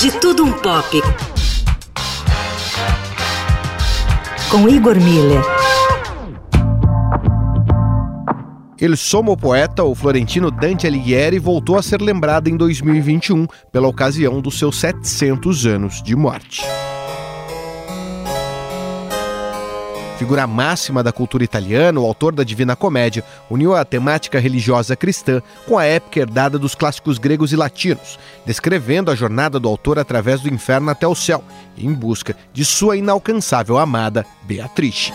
De Tudo Um Pop. Com Igor Miller. Il Somo Poeta, o florentino Dante Alighieri, voltou a ser lembrado em 2021 pela ocasião dos seus 700 anos de morte. Figura máxima da cultura italiana, o autor da Divina Comédia uniu a temática religiosa cristã com a épica herdada dos clássicos gregos e latinos, descrevendo a jornada do autor através do inferno até o céu, em busca de sua inalcançável amada Beatrice.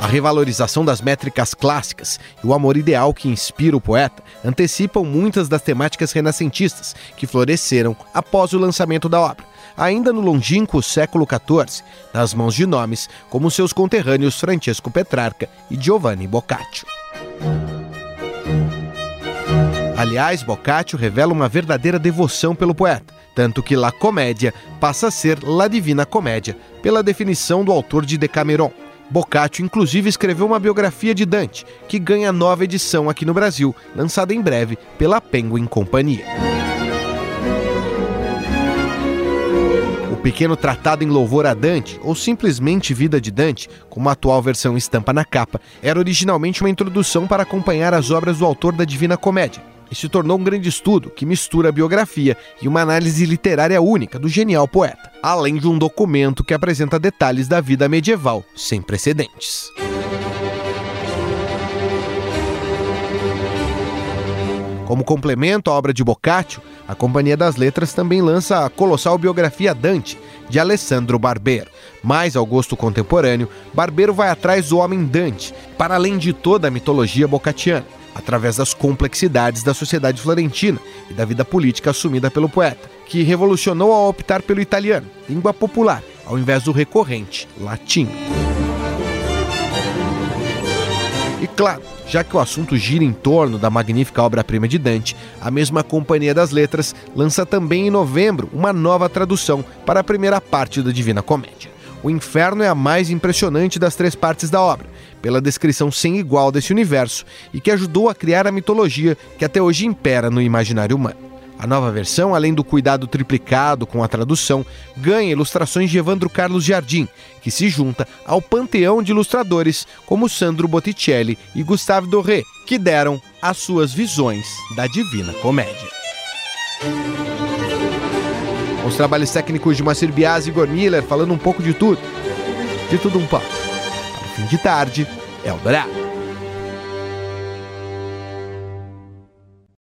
A revalorização das métricas clássicas e o amor ideal que inspira o poeta antecipam muitas das temáticas renascentistas que floresceram após o lançamento da obra ainda no longínquo século XIV, nas mãos de nomes como seus conterrâneos Francesco Petrarca e Giovanni Boccaccio. Aliás, Boccaccio revela uma verdadeira devoção pelo poeta, tanto que La Comédia passa a ser La Divina Comédia, pela definição do autor de Decameron. Boccaccio inclusive escreveu uma biografia de Dante, que ganha nova edição aqui no Brasil, lançada em breve pela Penguin Companhia. Pequeno tratado em louvor a Dante, ou simplesmente Vida de Dante, como a atual versão estampa na capa, era originalmente uma introdução para acompanhar as obras do autor da Divina Comédia. E se tornou um grande estudo que mistura a biografia e uma análise literária única do genial poeta, além de um documento que apresenta detalhes da vida medieval sem precedentes. Como complemento à obra de Boccaccio, a Companhia das Letras também lança a colossal biografia Dante, de Alessandro Barbero. Mais ao gosto contemporâneo, Barbero vai atrás do homem Dante, para além de toda a mitologia boccacciana, através das complexidades da sociedade florentina e da vida política assumida pelo poeta, que revolucionou ao optar pelo italiano, língua popular, ao invés do recorrente latim. Claro, já que o assunto gira em torno da magnífica obra-prima de Dante, a mesma Companhia das Letras lança também em novembro uma nova tradução para a primeira parte da Divina Comédia. O Inferno é a mais impressionante das três partes da obra, pela descrição sem igual desse universo e que ajudou a criar a mitologia que até hoje impera no imaginário humano. A nova versão, além do cuidado triplicado com a tradução, ganha ilustrações de Evandro Carlos Jardim, que se junta ao panteão de ilustradores como Sandro Botticelli e Gustave Doré, que deram as suas visões da Divina Comédia. Os trabalhos técnicos de Macir Bias e Igor Miller falando um pouco de tudo. De tudo um pouco. Para o fim de tarde, Eldorado.